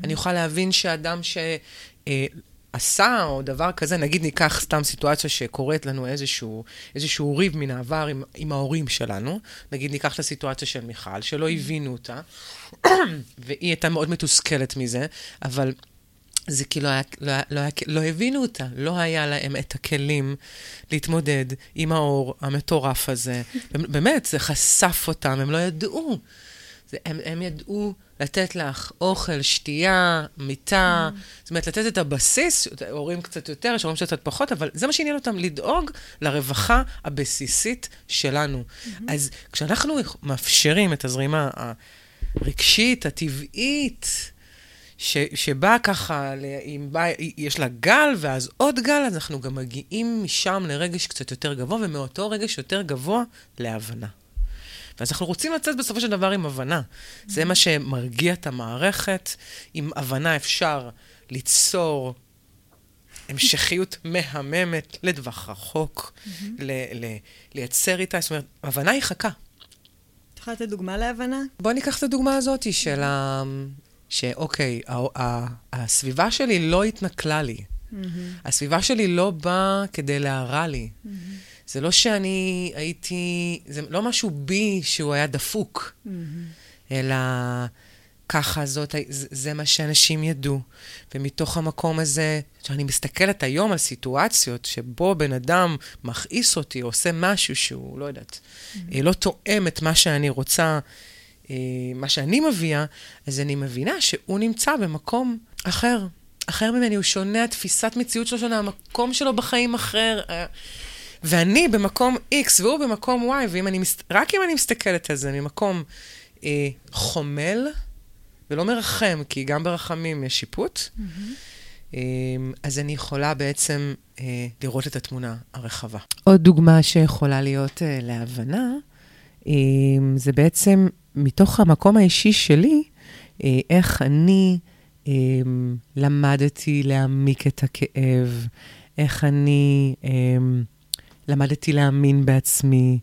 Speaker 1: אני אוכל להבין שאדם שעשה או דבר כזה, נגיד ניקח סתם סיטואציה שקורית לנו איזשהו, איזשהו ריב מן העבר עם, עם ההורים שלנו, נגיד ניקח את הסיטואציה של מיכל, שלא הבינו אותה, והיא הייתה מאוד מתוסכלת מזה, אבל זה כי לא, היה, לא, היה, לא, היה, לא הבינו אותה, לא היה להם את הכלים להתמודד עם האור המטורף הזה. באמת, זה חשף אותם, הם לא ידעו. זה, הם, הם ידעו לתת לך אוכל, שתייה, מיטה, זאת אומרת, לתת את הבסיס, הורים קצת יותר, יש הורים שקצת פחות, אבל זה מה שעניין אותם, לדאוג לרווחה הבסיסית שלנו. אז כשאנחנו מאפשרים את הזרימה הרגשית, הטבעית, ש, שבא ככה, אם בא, יש לה גל ואז עוד גל, אז אנחנו גם מגיעים משם לרגש קצת יותר גבוה, ומאותו רגש יותר גבוה להבנה. ואז אנחנו רוצים לצאת בסופו של דבר עם הבנה. זה מה שמרגיע את המערכת. עם הבנה אפשר ליצור המשכיות מהממת לטווח רחוק, ל- ל- לייצר איתה, זאת אומרת, הבנה היא חכה.
Speaker 2: את יכולה לתת דוגמה להבנה?
Speaker 1: בוא ניקח את הדוגמה הזאת של ה... שאוקיי, הסביבה שלי לא התנכלה לי. הסביבה שלי לא באה כדי להרע לי. זה לא שאני הייתי, זה לא משהו בי שהוא היה דפוק, אלא ככה זאת, זה, זה מה שאנשים ידעו. ומתוך המקום הזה, כשאני מסתכלת היום על סיטואציות שבו בן אדם מכעיס אותי, או עושה משהו שהוא, לא יודעת, אה, לא תואם את מה שאני רוצה, מה שאני מביאה, אז אני מבינה שהוא נמצא במקום אחר. אחר ממני, הוא שונה, התפיסת מציאות שלו שונה, המקום שלו בחיים אחר. אה, ואני במקום X והוא במקום Y, ואם אני, מס- רק אם אני מסתכלת על זה ממקום אה, חומל, ולא מרחם, כי גם ברחמים יש שיפוט, אה, אז אני יכולה בעצם אה, לראות את התמונה הרחבה. עוד דוגמה שיכולה להיות אה, להבנה, אה, זה בעצם מתוך המקום האישי שלי, אה, איך אני אה, למדתי להעמיק את הכאב, איך אני אה, למדתי להאמין בעצמי,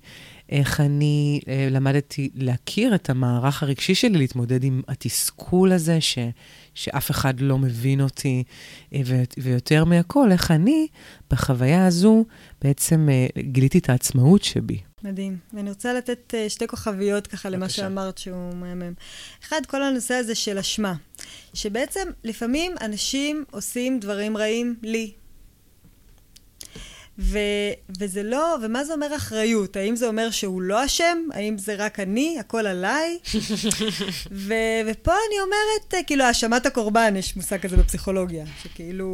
Speaker 1: איך אני אה, למדתי להכיר את המערך הרגשי שלי, להתמודד עם התסכול הזה, ש, שאף אחד לא מבין אותי, אה, ו, ויותר מהכל, איך אני, בחוויה הזו, בעצם אה, גיליתי את העצמאות שבי.
Speaker 2: מדהים. ואני רוצה לתת uh, שתי כוכביות ככה למה
Speaker 1: בבקשה.
Speaker 2: שאמרת שהוא מהמם. אחד, כל הנושא הזה של אשמה. שבעצם לפעמים אנשים עושים דברים רעים לי. ו- וזה לא, ומה זה אומר אחריות? האם זה אומר שהוא לא אשם? האם זה רק אני? הכל עליי? ו- ופה אני אומרת, אה, כאילו, האשמת הקורבן, יש מושג כזה בפסיכולוגיה, שכאילו,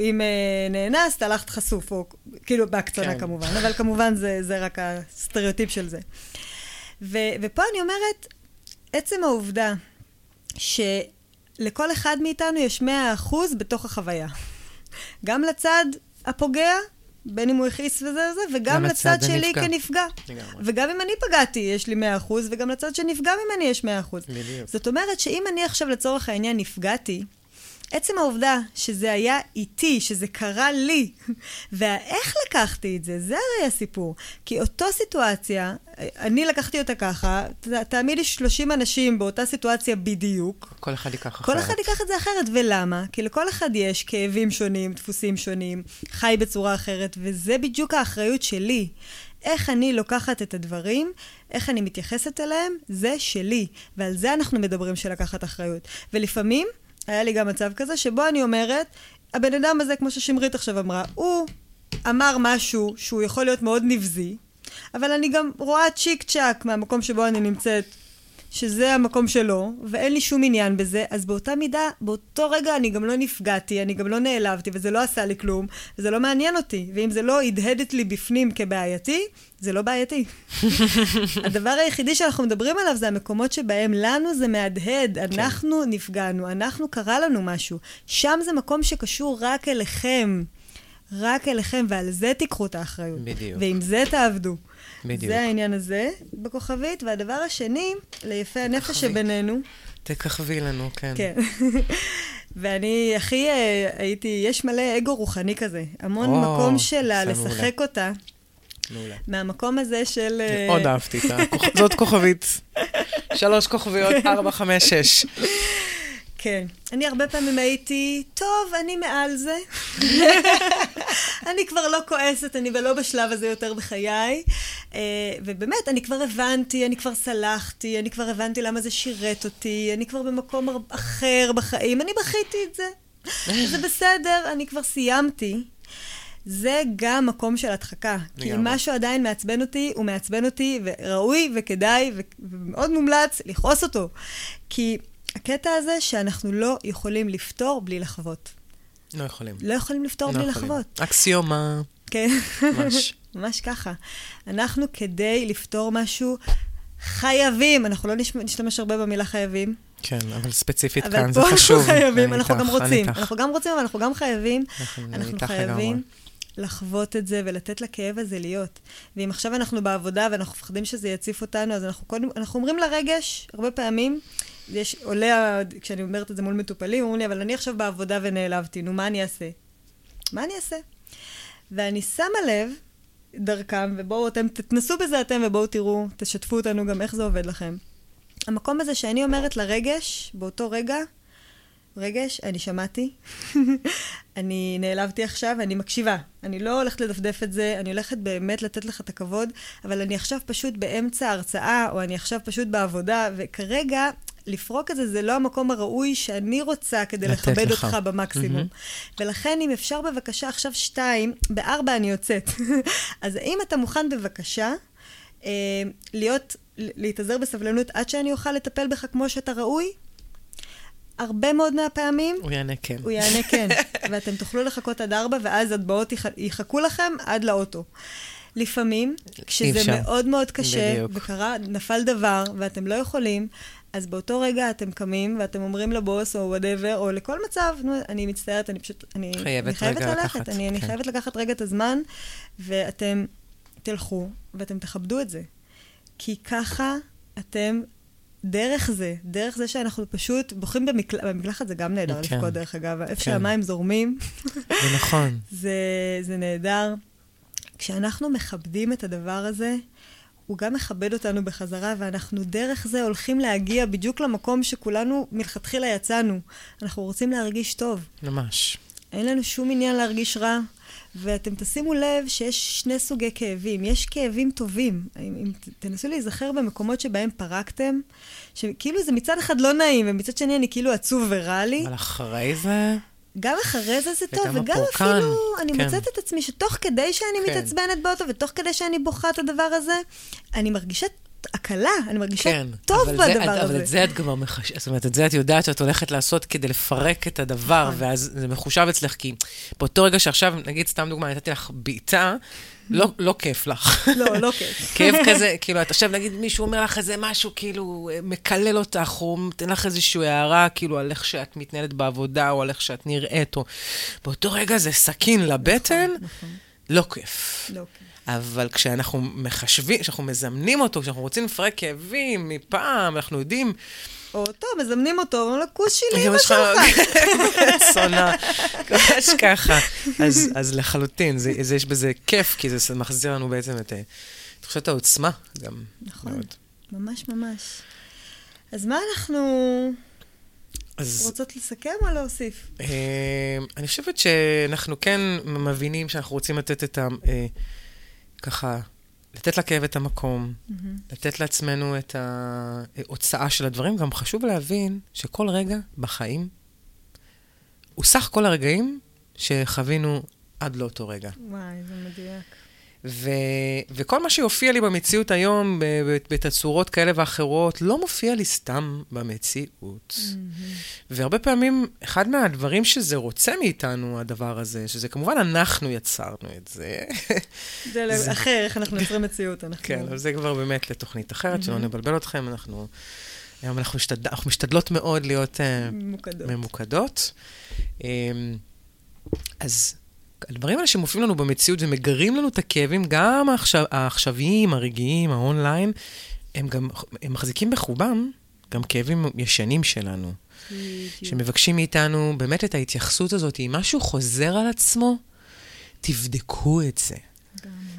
Speaker 2: אם אה, נאנסת, הלכת חשוף, או כאילו, בהקצנה
Speaker 1: כן.
Speaker 2: כמובן, אבל כמובן זה, זה רק הסטריאוטיפ של זה. ו- ופה אני אומרת, עצם העובדה שלכל אחד מאיתנו יש 100% בתוך החוויה. גם לצד הפוגע, בין אם הוא הכעיס וזה וזה, וגם
Speaker 1: גם
Speaker 2: לצד שלי
Speaker 1: הנפגע.
Speaker 2: כנפגע.
Speaker 1: לגמרי.
Speaker 2: וגם אם אני פגעתי, יש לי 100%, וגם לצד שנפגע ממני יש 100%.
Speaker 1: בדיוק.
Speaker 2: זאת אומרת שאם אני עכשיו לצורך העניין נפגעתי, עצם העובדה שזה היה איתי, שזה קרה לי, והאיך לקחתי את זה, זה הרי הסיפור. כי אותו סיטואציה, אני לקחתי אותה ככה, תעמידי 30 אנשים באותה סיטואציה בדיוק,
Speaker 1: כל אחד ייקח אחרת.
Speaker 2: כל אחד ייקח את זה אחרת, ולמה? כי לכל אחד יש כאבים שונים, דפוסים שונים, חי בצורה אחרת, וזה בדיוק האחריות שלי. איך אני לוקחת את הדברים, איך אני מתייחסת אליהם, זה שלי. ועל זה אנחנו מדברים של לקחת אחריות. ולפעמים, היה לי גם מצב כזה, שבו אני אומרת, הבן אדם הזה, כמו ששמרית עכשיו אמרה, הוא אמר משהו שהוא יכול להיות מאוד נבזי, אבל אני גם רואה צ'יק צ'אק מהמקום שבו אני נמצאת, שזה המקום שלו, ואין לי שום עניין בזה, אז באותה מידה, באותו רגע אני גם לא נפגעתי, אני גם לא נעלבתי, וזה לא עשה לי כלום, וזה לא מעניין אותי. ואם זה לא הדהד לי בפנים כבעייתי, זה לא בעייתי. הדבר היחידי שאנחנו מדברים עליו זה המקומות שבהם לנו זה מהדהד, אנחנו נפגענו, אנחנו קרה לנו משהו. שם זה מקום שקשור רק אליכם. רק אליכם, ועל זה תיקחו את האחריות.
Speaker 1: בדיוק.
Speaker 2: ועם זה תעבדו.
Speaker 1: בדיוק.
Speaker 2: זה העניין הזה בכוכבית. והדבר השני, ליפי הנפש. שבינינו,
Speaker 1: תככבי לנו, כן.
Speaker 2: כן. ואני הכי אה, הייתי, יש מלא אגו רוחני כזה. המון
Speaker 1: או,
Speaker 2: מקום שלה. לשחק אותה,
Speaker 1: מעולה.
Speaker 2: מהמקום הזה של... אה,
Speaker 1: מאוד אהבתי את הכוכ... זאת כוכבית. שלוש כוכביות, ארבע, חמש, שש.
Speaker 2: כן. אני הרבה פעמים הייתי, טוב, אני מעל זה. אני כבר לא כועסת, אני לא בשלב הזה יותר בחיי. אה, ובאמת, אני כבר הבנתי, אני כבר סלחתי, אני כבר הבנתי למה זה שירת אותי, אני כבר במקום אחר בחיים, אני בכיתי את זה. זה בסדר, אני כבר סיימתי. זה גם מקום של הדחקה. כי אם. משהו עדיין מעצבן אותי, הוא מעצבן אותי, וראוי וכדאי ומאוד מומלץ לכעוס אותו. כי הקטע הזה שאנחנו לא יכולים לפתור בלי לחוות.
Speaker 1: לא יכולים.
Speaker 2: לא יכולים לפתור
Speaker 1: לא
Speaker 2: בלי
Speaker 1: יכולים.
Speaker 2: לחוות.
Speaker 1: אקסיומה.
Speaker 2: כן.
Speaker 1: ממש.
Speaker 2: ממש ככה. אנחנו, כדי לפתור משהו, חייבים, אנחנו לא נש- נשתמש הרבה במילה חייבים,
Speaker 1: כן, אבל ספציפית
Speaker 2: אבל
Speaker 1: כאן זה
Speaker 2: פה
Speaker 1: חשוב.
Speaker 2: אנחנו חייבים, אנחנו גם
Speaker 1: איתך,
Speaker 2: רוצים.
Speaker 1: איתך.
Speaker 2: אנחנו גם רוצים, אבל אנחנו גם חייבים.
Speaker 1: אנחנו
Speaker 2: אנחנו חייבים
Speaker 1: לגמרי.
Speaker 2: לחוות את זה ולתת לכאב הזה להיות. ואם עכשיו אנחנו בעבודה ואנחנו מפחדים שזה יציף אותנו, אז אנחנו קודם, אנחנו אומרים לרגש, הרבה פעמים, יש, עולה, כשאני אומרת את זה מול מטופלים, אומרים לי, אבל אני עכשיו בעבודה ונעלבתי, נו, מה אני אעשה? מה אני אעשה? ואני שמה לב דרכם, ובואו אתם, תתנסו בזה אתם ובואו תראו, תשתפו אותנו גם איך זה עובד לכם. המקום הזה שאני אומרת לרגש, באותו רגע, רגש, אני שמעתי, אני נעלבתי עכשיו, אני מקשיבה. אני לא הולכת לדפדף את זה, אני הולכת באמת לתת לך את הכבוד, אבל אני עכשיו פשוט באמצע ההרצאה, או אני עכשיו פשוט בעבודה, וכרגע, לפרוק את זה, זה לא המקום הראוי שאני רוצה כדי לכבד
Speaker 1: לך.
Speaker 2: אותך במקסימום.
Speaker 1: מהמם.
Speaker 2: ולכן, אם אפשר בבקשה עכשיו שתיים, בארבע אני יוצאת. אז האם אתה מוכן בבקשה אה, להיות, להתאזר בסבלנות עד שאני אוכל לטפל בך כמו שאתה ראוי? הרבה מאוד מהפעמים
Speaker 1: הוא יענה כן.
Speaker 2: הוא יענה כן, ואתם תוכלו לחכות עד ארבע, ואז הטבעות יח- יחכו לכם עד לאוטו. לפעמים, כשזה
Speaker 1: אפשר.
Speaker 2: מאוד מאוד קשה,
Speaker 1: בדיוק.
Speaker 2: וקרה, נפל דבר, ואתם לא יכולים, אז באותו רגע אתם קמים, ואתם אומרים לבוס, או whatever, או לכל מצב, נו, אני מצטערת, אני פשוט, אני
Speaker 1: חייבת
Speaker 2: אני חייבת ללכת,
Speaker 1: לקחת,
Speaker 2: אני, אני
Speaker 1: כן.
Speaker 2: חייבת לקחת רגע את הזמן, ואתם תלכו, ואתם תכבדו את זה. כי ככה אתם, דרך זה, דרך זה שאנחנו פשוט בוכים במקלחת, במקלחת זה גם נהדר
Speaker 1: כן.
Speaker 2: לבכות, דרך אגב, איפה
Speaker 1: כן.
Speaker 2: שהמים זורמים,
Speaker 1: זה נכון.
Speaker 2: זה, זה נהדר. כשאנחנו מכבדים את הדבר הזה, הוא גם מכבד אותנו בחזרה, ואנחנו דרך זה הולכים להגיע בדיוק למקום שכולנו מלכתחילה יצאנו. אנחנו רוצים להרגיש טוב.
Speaker 1: ממש.
Speaker 2: אין לנו שום עניין להרגיש רע. ואתם תשימו לב שיש שני סוגי כאבים. יש כאבים טובים. אם, אם תנסו להיזכר במקומות שבהם פרקתם, שכאילו זה מצד אחד לא נעים, ומצד שני אני כאילו עצוב ורע לי.
Speaker 1: אבל אחרי זה...
Speaker 2: גם אחרי זה זה טוב,
Speaker 1: וגם
Speaker 2: אפילו אני
Speaker 1: כן.
Speaker 2: מוצאת את עצמי שתוך כדי שאני
Speaker 1: כן.
Speaker 2: מתעצבנת באוטו, ותוך כדי שאני בוכה את הדבר הזה, אני מרגישה הקלה, אני מרגישה
Speaker 1: כן.
Speaker 2: טוב בדבר
Speaker 1: זה,
Speaker 2: הזה.
Speaker 1: אבל את זה את כבר מחש... זאת אומרת, את זה את יודעת שאת הולכת לעשות כדי לפרק את הדבר,
Speaker 2: נכון.
Speaker 1: ואז זה מחושב אצלך, כי באותו רגע שעכשיו, נגיד, סתם דוגמה, נתתי לך בעיטה, לא, לא כיף לך.
Speaker 2: לא, לא כיף.
Speaker 1: כאב כזה, כאילו, את עכשיו, נגיד, מישהו אומר לך איזה משהו, כאילו, מקלל אותך, או נותן לך איזושהי הערה, כאילו, על איך שאת מתנהלת בעבודה, או על איך שאת נראית, או... באותו רגע זה סכין לבטן,
Speaker 2: נכון,
Speaker 1: לא כיף.
Speaker 2: לא כיף.
Speaker 1: אבל כשאנחנו מחשבים, כשאנחנו מזמנים אותו, כשאנחנו רוצים לפרק כאבים מפעם, אנחנו יודעים...
Speaker 2: או אותו, מזמנים אותו, אומרים לו, כוס שלי, אמא
Speaker 1: אמא
Speaker 2: שלך.
Speaker 1: שונא, ממש ככה. אז, אז לחלוטין, זה, זה, יש בזה כיף, כי זה מחזיר לנו בעצם את אה, תחושת העוצמה גם
Speaker 2: נכון. ממש ממש. אז מה אנחנו
Speaker 1: אז
Speaker 2: רוצות לסכם או להוסיף?
Speaker 1: אה, אני חושבת שאנחנו כן מבינים שאנחנו רוצים לתת את ה... אה, ככה, לתת לכאב את המקום, לתת לעצמנו את ההוצאה של הדברים. גם חשוב להבין שכל רגע בחיים הוא סך כל הרגעים שחווינו עד לאותו רגע.
Speaker 2: וואי, זה מדויק.
Speaker 1: ו... וכל מה שיופיע לי במציאות היום, בתצורות כאלה ואחרות, לא מופיע לי סתם במציאות. והרבה פעמים, אחד מהדברים שזה רוצה מאיתנו, הדבר הזה, שזה כמובן אנחנו יצרנו את זה.
Speaker 2: זה
Speaker 1: זה-
Speaker 2: אחר, איך אנחנו יוצרים מציאות. אנחנו...
Speaker 1: כן, אבל זה כבר באמת לתוכנית אחרת, שלא נבלבל אתכם, אנחנו... היום אנחנו, משתד... אנחנו משתדלות מאוד להיות uh,
Speaker 2: ממוקדות.
Speaker 1: ממוקדות. Um, אז הדברים האלה שמופיעים לנו במציאות ומגרים לנו את הכאבים, גם העכשיו, העכשוויים, הרגעיים, האונליין, הם גם, הם מחזיקים בחובם גם כאבים ישנים שלנו. שמבקשים מאיתנו באמת את ההתייחסות הזאת. אם משהו חוזר על עצמו, תבדקו את זה.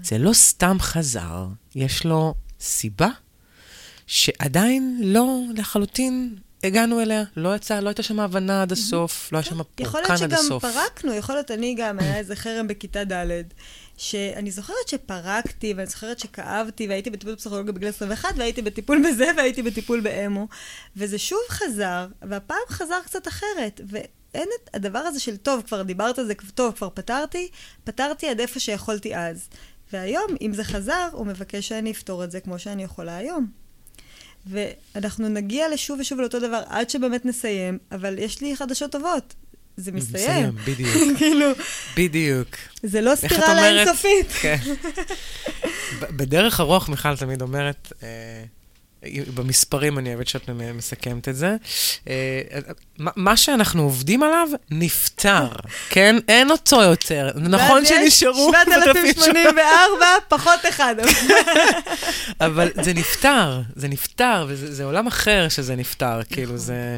Speaker 1: זה לא סתם חזר, יש לו סיבה שעדיין לא לחלוטין הגענו אליה. לא יצא, לא הייתה שם הבנה עד הסוף, לא היה שם
Speaker 2: יכול
Speaker 1: פורקן
Speaker 2: להיות
Speaker 1: עד
Speaker 2: שגם
Speaker 1: הסוף.
Speaker 2: פרקנו, יכול להיות אני גם, היה איזה חרם בכיתה ד', שאני זוכרת שפרקתי, ואני זוכרת שכאבתי, והייתי בטיפול פסיכולוגיה בגיל 21, והייתי בטיפול בזה, והייתי בטיפול באמו, וזה שוב חזר, והפעם חזר קצת אחרת, ואין את הדבר הזה של טוב, כבר דיברת על זה, טוב, כבר פתרתי, פתרתי עד איפה שיכולתי אז. והיום, אם זה חזר, הוא מבקש שאני אפתור את זה כמו שאני יכולה היום. ואנחנו נגיע לשוב ושוב לאותו דבר עד שבאמת נסיים, אבל יש לי חדשות טובות. זה מסתיים.
Speaker 1: בדיוק,
Speaker 2: כאילו,
Speaker 1: בדיוק.
Speaker 2: זה לא
Speaker 1: איך את
Speaker 2: ספירלה
Speaker 1: אומרת?
Speaker 2: אינסופית.
Speaker 1: כן. בדרך הרוח מיכל תמיד אומרת, אה, במספרים אני אוהבת שאת מסכמת את זה. אה, מה שאנחנו עובדים עליו, נפתר, כן? אין אותו יותר. נכון שנשארו...
Speaker 2: 7,084, פחות אחד.
Speaker 1: אבל זה נפתר, זה נפתר, וזה עולם אחר שזה נפתר, כאילו, זה,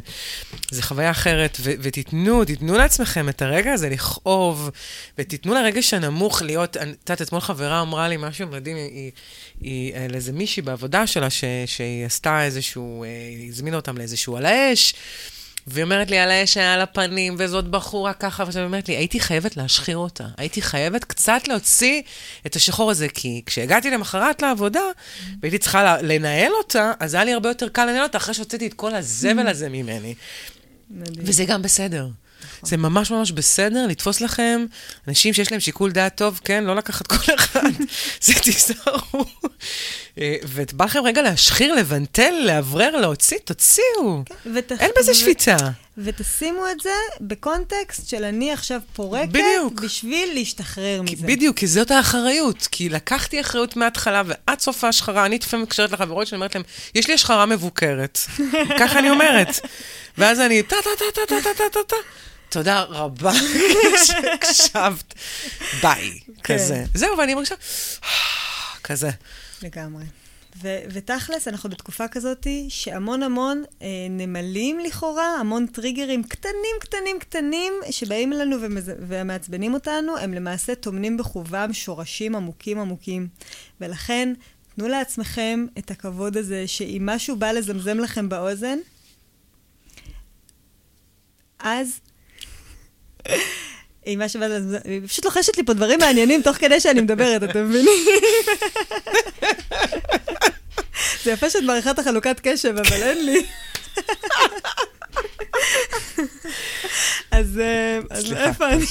Speaker 1: זה חוויה אחרת, ו, ותיתנו, תיתנו לעצמכם את הרגע הזה לכאוב, ותיתנו לרגש הנמוך להיות, את יודעת, אתמול חברה אמרה לי משהו מדהים, היא, היא, היא לאיזה מישהי בעבודה שלה, ש, שהיא עשתה איזשהו, אה, היא הזמינה אותם לאיזשהו על האש. והיא אומרת לי, על האש היה על הפנים, וזאת בחורה ככה, והיא אומרת לי, הייתי חייבת להשחיר אותה. הייתי חייבת קצת להוציא את השחור הזה, כי כשהגעתי למחרת לעבודה, והייתי צריכה לנהל אותה, אז היה לי הרבה יותר קל לנהל אותה אחרי שהוצאתי את כל הזבל הזה ממני. וזה גם בסדר. זה ממש ממש בסדר לתפוס לכם אנשים שיש להם שיקול דעת טוב, כן? לא לקחת כל אחד, זה תיזהרו. אה, ובא לכם רגע להשחיר, לבנטל, לאוורר, להוציא, תוציאו. כן, ותח... אין בזה שפיצה.
Speaker 2: ותשימו את זה בקונטקסט של אני עכשיו פורקת, בדיוק. בשביל להשתחרר
Speaker 1: כי,
Speaker 2: מזה.
Speaker 1: בדיוק, כי זאת האחריות. כי לקחתי אחריות מההתחלה, ועד סוף ההשחרה, אני לפעמים מקשרת לחברות שאני אומרת להם, יש לי השחרה מבוקרת. ככה אני אומרת. ואז אני טה-טה-טה-טה-טה-טה-טה. תודה רבה שהקשבת, ביי, כן. כזה. זהו, ואני מרגישה, כזה.
Speaker 2: לגמרי. ו- ותכלס, אנחנו בתקופה כזאת שהמון המון אה, נמלים לכאורה, המון טריגרים קטנים, קטנים, קטנים, שבאים אלינו ומז... ומעצבנים אותנו, הם למעשה טומנים בחובם שורשים עמוקים עמוקים. ולכן, תנו לעצמכם את הכבוד הזה, שאם משהו בא לזמזם לכם באוזן, אז מה שבאת, היא פשוט לוחשת לי פה דברים מעניינים תוך כדי שאני מדברת, אתם מבינים? זה יפה שאת מעריכה את החלוקת קשב, אבל אין לי. אז איפה אני?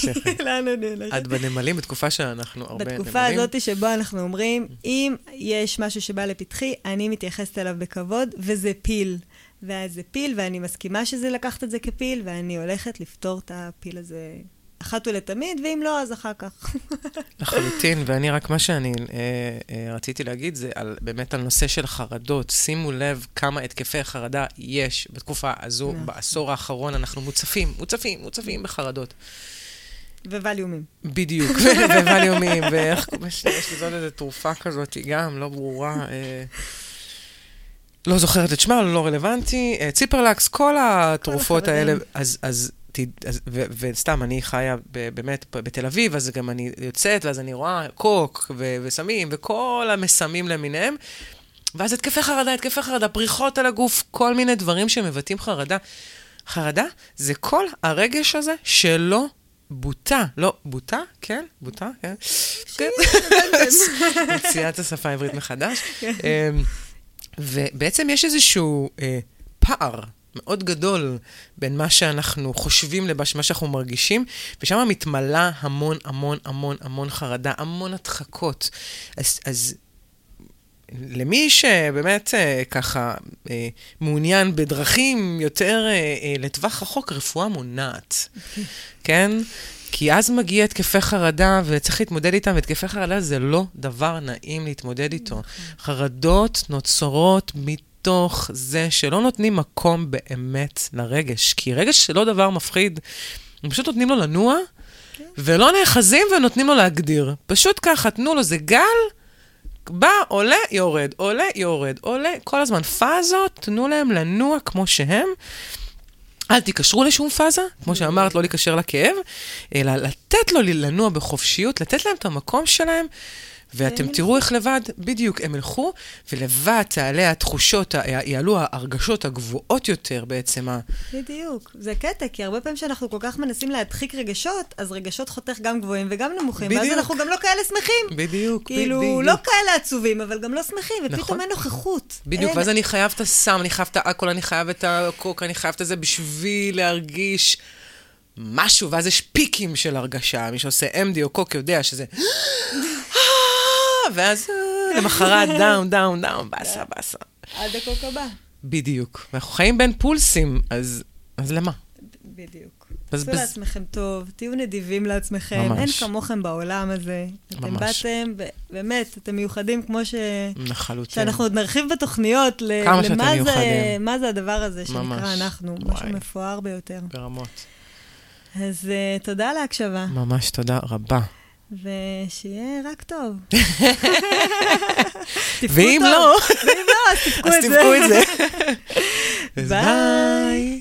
Speaker 2: לאן אני הולכת?
Speaker 1: את בנמלים בתקופה שאנחנו הרבה
Speaker 2: נמלים. בתקופה הזאת שבו אנחנו אומרים, אם יש משהו שבא לפתחי, אני מתייחסת אליו בכבוד, וזה פיל. ואז זה פיל, ואני מסכימה שזה לקחת את זה כפיל, ואני הולכת לפתור את הפיל הזה אחת ולתמיד, ואם לא, אז אחר כך.
Speaker 1: לחלוטין, ואני רק, מה שאני אה, אה, רציתי להגיד זה על, באמת על נושא של חרדות. שימו לב כמה התקפי חרדה יש בתקופה הזו, נכון. בעשור האחרון, אנחנו מוצפים, מוצפים, מוצפים בחרדות.
Speaker 2: וווליומים.
Speaker 1: בדיוק, וווליומים, ואיך, יש לי זאת איזו תרופה כזאת, היא גם לא ברורה. אה, לא זוכרת את שמה, לא רלוונטי, אה, ציפרלקס, כל התרופות האלה, אז, אז, אז ו, וסתם, אני חיה ב, באמת בתל אביב, אז גם אני יוצאת, ואז אני רואה קוק ו, וסמים, וכל המסמים למיניהם, ואז התקפי חרדה, התקפי חרדה, פריחות על הגוף, כל מיני דברים שמבטאים חרדה. חרדה זה כל הרגש הזה שלא בוטה, לא, בוטה? כן? בוטה? כן. כן. מציאת את השפה העברית מחדש. ובעצם יש איזשהו אה, פער מאוד גדול בין מה שאנחנו חושבים למה שאנחנו מרגישים, ושם מתמלאה המון המון המון המון חרדה, המון הדחקות. אז, אז למי שבאמת אה, ככה אה, מעוניין בדרכים יותר אה, אה, לטווח רחוק, רפואה מונעת, כן? כי אז מגיע התקפי חרדה, וצריך להתמודד איתם, והתקפי חרדה זה לא דבר נעים להתמודד איתו. נכון. חרדות נוצרות מתוך זה שלא נותנים מקום באמת לרגש, כי רגש זה לא דבר מפחיד, הם פשוט נותנים לו לנוע, כן. ולא נאחזים ונותנים לו להגדיר. פשוט ככה, תנו לו, זה גל, בא, עולה, יורד, עולה, יורד, עולה, כל הזמן פאזות, תנו להם לנוע כמו שהם. אל תיקשרו לשום פאזה, כמו שאמרת, לא להיקשר לכאב, אלא לתת לו לנוע בחופשיות, לתת להם את המקום שלהם, ואתם תראו איך לבד, בדיוק, הם ילכו, ולבד תעלה התחושות, יעלו ההרגשות הגבוהות יותר בעצם.
Speaker 2: בדיוק. זה קטע, כי הרבה פעמים שאנחנו כל כך מנסים להדחיק רגשות, אז רגשות חותך גם גבוהים וגם נמוכים, בדיוק. ואז אנחנו גם לא כאלה שמחים.
Speaker 1: בדיוק,
Speaker 2: כאילו,
Speaker 1: בדיוק.
Speaker 2: לא כאלה עצובים, אבל גם לא שמחים, ופתאום נכון. אין נוכחות.
Speaker 1: בדיוק, אין... ואז אני חייב את הסם, אני חייב את האלכוהול, אני חייב את הקוק, אני חייב את זה בשביל להרגיש... משהו, ואז יש פיקים של הרגשה. מי שעושה MD או קוק יודע שזה... ואז אה, למחרת down, down, down, באסה, באסה.
Speaker 2: עד הקוק הבא.
Speaker 1: בדיוק. ואנחנו חיים בין פולסים, אז, אז למה?
Speaker 2: בדיוק.
Speaker 1: בז-
Speaker 2: עשו
Speaker 1: בז-
Speaker 2: לעצמכם טוב, תהיו נדיבים לעצמכם,
Speaker 1: ממש.
Speaker 2: אין כמוכם בעולם הזה. אתם
Speaker 1: ממש.
Speaker 2: באתם, ב- באמת, אתם מיוחדים כמו ש...
Speaker 1: לחלוטין.
Speaker 2: שאנחנו עוד נרחיב בתוכניות ל-
Speaker 1: כמה שאתם
Speaker 2: למה זה,
Speaker 1: מיוחדים.
Speaker 2: מה זה הדבר הזה
Speaker 1: ממש.
Speaker 2: שנקרא אנחנו,
Speaker 1: וואי.
Speaker 2: משהו מפואר ביותר.
Speaker 1: ברמות.
Speaker 2: אז אה, תודה על ההקשבה,
Speaker 1: ממש תודה רבה.
Speaker 2: ושיהיה רק טוב.
Speaker 1: ואם. לא,
Speaker 2: ואם לא, אז תבכו את זה.
Speaker 1: תבכו את זה. אז
Speaker 2: ביי.
Speaker 1: ביי.